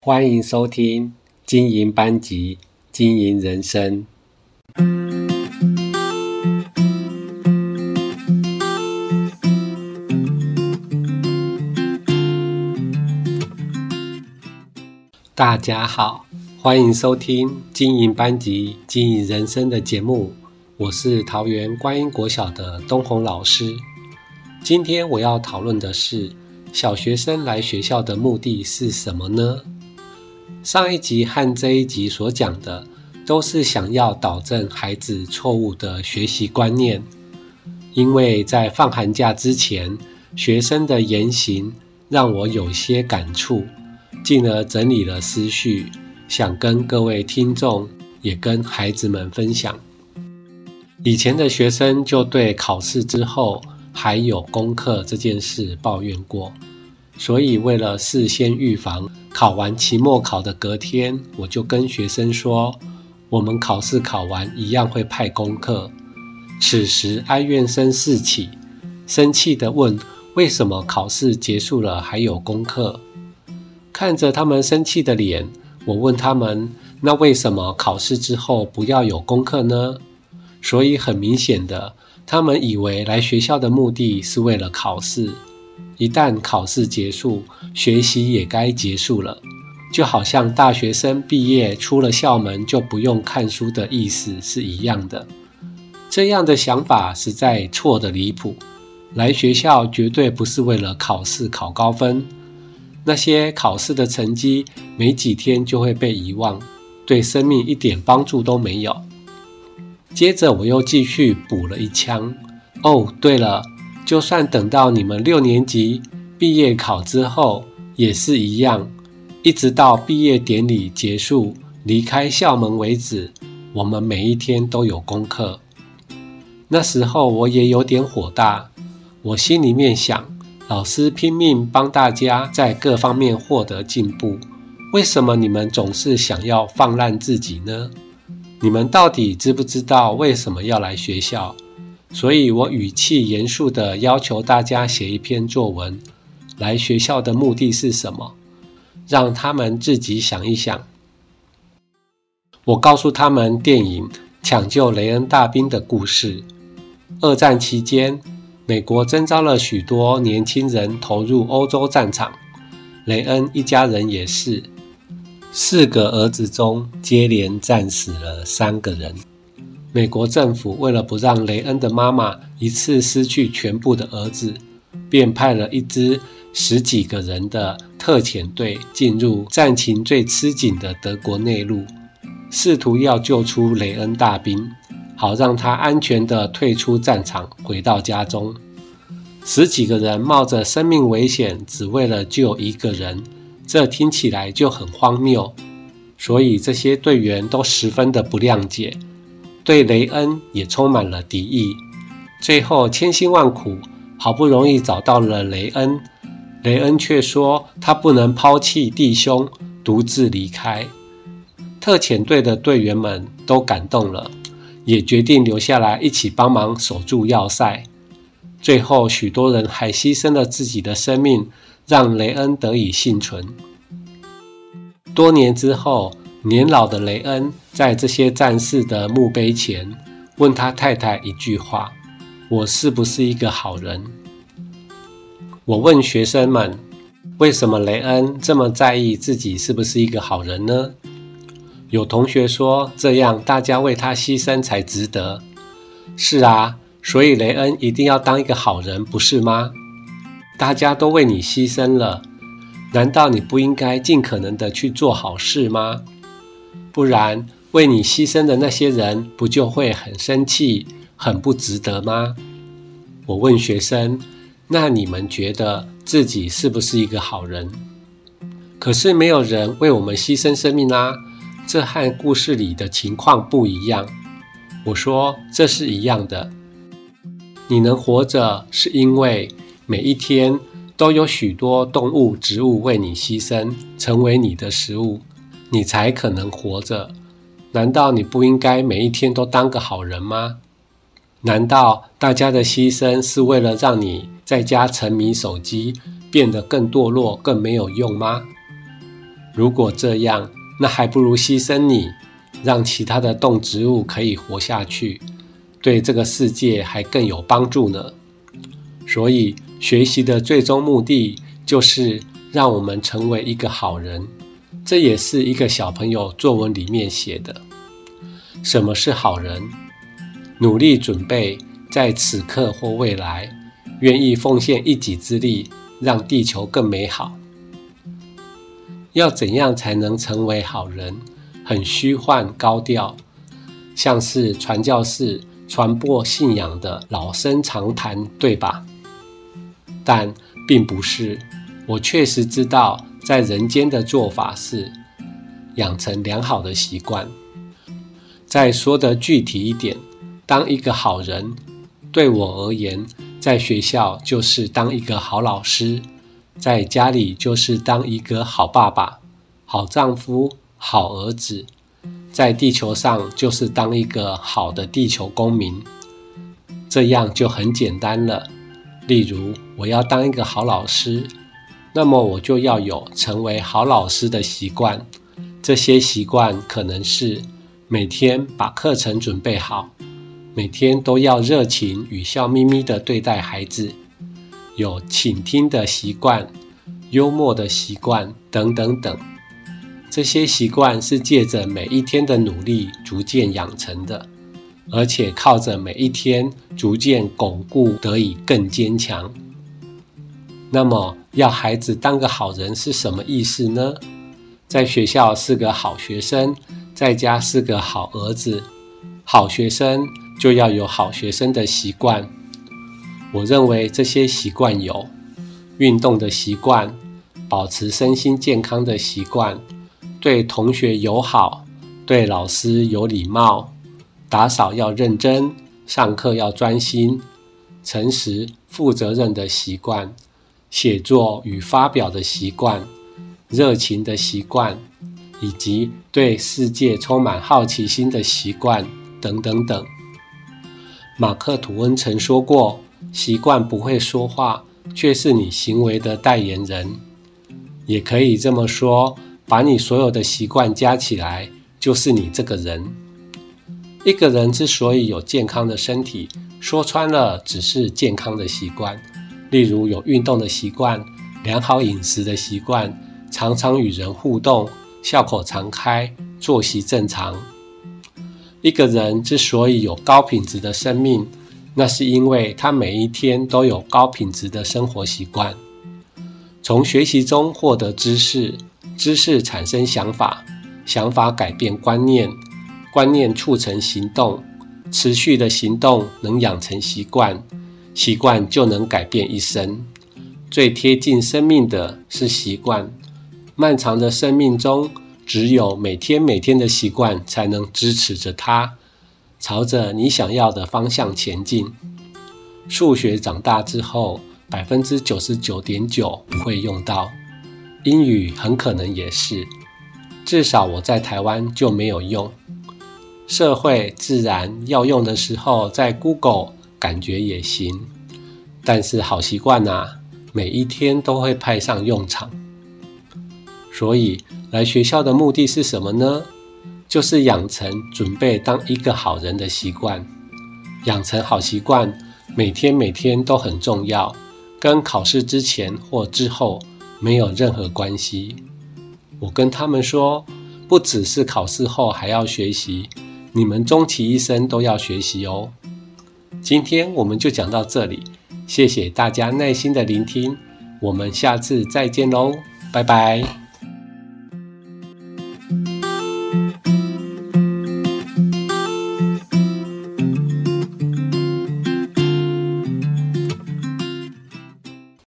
欢迎收听经营班级，经营人生。大家好，欢迎收听经营班级，经营人生的节目。我是桃园观音国小的东红老师。今天我要讨论的是，小学生来学校的目的是什么呢？上一集和这一集所讲的，都是想要导正孩子错误的学习观念。因为在放寒假之前，学生的言行让我有些感触，进而整理了思绪，想跟各位听众也跟孩子们分享。以前的学生就对考试之后还有功课这件事抱怨过。所以，为了事先预防，考完期末考的隔天，我就跟学生说，我们考试考完一样会派功课。此时哀怨声四起，生气地问：为什么考试结束了还有功课？看着他们生气的脸，我问他们：那为什么考试之后不要有功课呢？所以很明显的，他们以为来学校的目的是为了考试。一旦考试结束，学习也该结束了，就好像大学生毕业出了校门就不用看书的意思是一样的。这样的想法实在错得离谱。来学校绝对不是为了考试考高分，那些考试的成绩没几天就会被遗忘，对生命一点帮助都没有。接着我又继续补了一枪。哦，对了。就算等到你们六年级毕业考之后，也是一样，一直到毕业典礼结束、离开校门为止，我们每一天都有功课。那时候我也有点火大，我心里面想：老师拼命帮大家在各方面获得进步，为什么你们总是想要放烂自己呢？你们到底知不知道为什么要来学校？所以我语气严肃地要求大家写一篇作文，来学校的目的是什么？让他们自己想一想。我告诉他们电影《抢救雷恩大兵》的故事。二战期间，美国征召了许多年轻人投入欧洲战场，雷恩一家人也是。四个儿子中，接连战死了三个人。美国政府为了不让雷恩的妈妈一次失去全部的儿子，便派了一支十几个人的特遣队进入战情最吃紧的德国内陆，试图要救出雷恩大兵，好让他安全地退出战场，回到家中。十几个人冒着生命危险，只为了救一个人，这听起来就很荒谬，所以这些队员都十分的不谅解。对雷恩也充满了敌意，最后千辛万苦，好不容易找到了雷恩，雷恩却说他不能抛弃弟兄，独自离开。特遣队的队员们都感动了，也决定留下来一起帮忙守住要塞。最后，许多人还牺牲了自己的生命，让雷恩得以幸存。多年之后，年老的雷恩在这些战士的墓碑前问他太太一句话：“我是不是一个好人？”我问学生们：“为什么雷恩这么在意自己是不是一个好人呢？”有同学说：“这样大家为他牺牲才值得。”是啊，所以雷恩一定要当一个好人，不是吗？大家都为你牺牲了，难道你不应该尽可能的去做好事吗？不然，为你牺牲的那些人不就会很生气、很不值得吗？我问学生：“那你们觉得自己是不是一个好人？”可是没有人为我们牺牲生命啊，这和故事里的情况不一样。我说：“这是一样的。你能活着，是因为每一天都有许多动物、植物为你牺牲，成为你的食物。”你才可能活着。难道你不应该每一天都当个好人吗？难道大家的牺牲是为了让你在家沉迷手机，变得更堕落、更没有用吗？如果这样，那还不如牺牲你，让其他的动植物可以活下去，对这个世界还更有帮助呢。所以，学习的最终目的就是让我们成为一个好人。这也是一个小朋友作文里面写的。什么是好人？努力准备，在此刻或未来，愿意奉献一己之力，让地球更美好。要怎样才能成为好人？很虚幻高调，像是传教士传播信仰的老生常谈，对吧？但并不是。我确实知道。在人间的做法是养成良好的习惯。再说得具体一点，当一个好人，对我而言，在学校就是当一个好老师，在家里就是当一个好爸爸、好丈夫、好儿子，在地球上就是当一个好的地球公民。这样就很简单了。例如，我要当一个好老师。那么我就要有成为好老师的习惯，这些习惯可能是每天把课程准备好，每天都要热情与笑眯眯地对待孩子，有倾听的习惯、幽默的习惯等等等。这些习惯是借着每一天的努力逐渐养成的，而且靠着每一天逐渐巩固得以更坚强。那么，要孩子当个好人是什么意思呢？在学校是个好学生，在家是个好儿子。好学生就要有好学生的习惯。我认为这些习惯有：运动的习惯，保持身心健康的习惯，对同学友好，对老师有礼貌，打扫要认真，上课要专心，诚实负责任的习惯。写作与发表的习惯，热情的习惯，以及对世界充满好奇心的习惯，等等等。马克·吐温曾说过：“习惯不会说话，却是你行为的代言人。”也可以这么说，把你所有的习惯加起来，就是你这个人。一个人之所以有健康的身体，说穿了，只是健康的习惯。例如有运动的习惯、良好饮食的习惯、常常与人互动、笑口常开、作息正常。一个人之所以有高品质的生命，那是因为他每一天都有高品质的生活习惯。从学习中获得知识，知识产生想法，想法改变观念，观念促成行动，持续的行动能养成习惯。习惯就能改变一生。最贴近生命的是习惯。漫长的生命中，只有每天每天的习惯才能支持着它，朝着你想要的方向前进。数学长大之后，百分之九十九点九不会用到，英语很可能也是，至少我在台湾就没有用。社会自然要用的时候，在 Google。感觉也行，但是好习惯呐，每一天都会派上用场。所以来学校的目的是什么呢？就是养成准备当一个好人的习惯。养成好习惯，每天每天都很重要，跟考试之前或之后没有任何关系。我跟他们说，不只是考试后还要学习，你们终其一生都要学习哦。今天我们就讲到这里，谢谢大家耐心的聆听，我们下次再见喽，拜拜。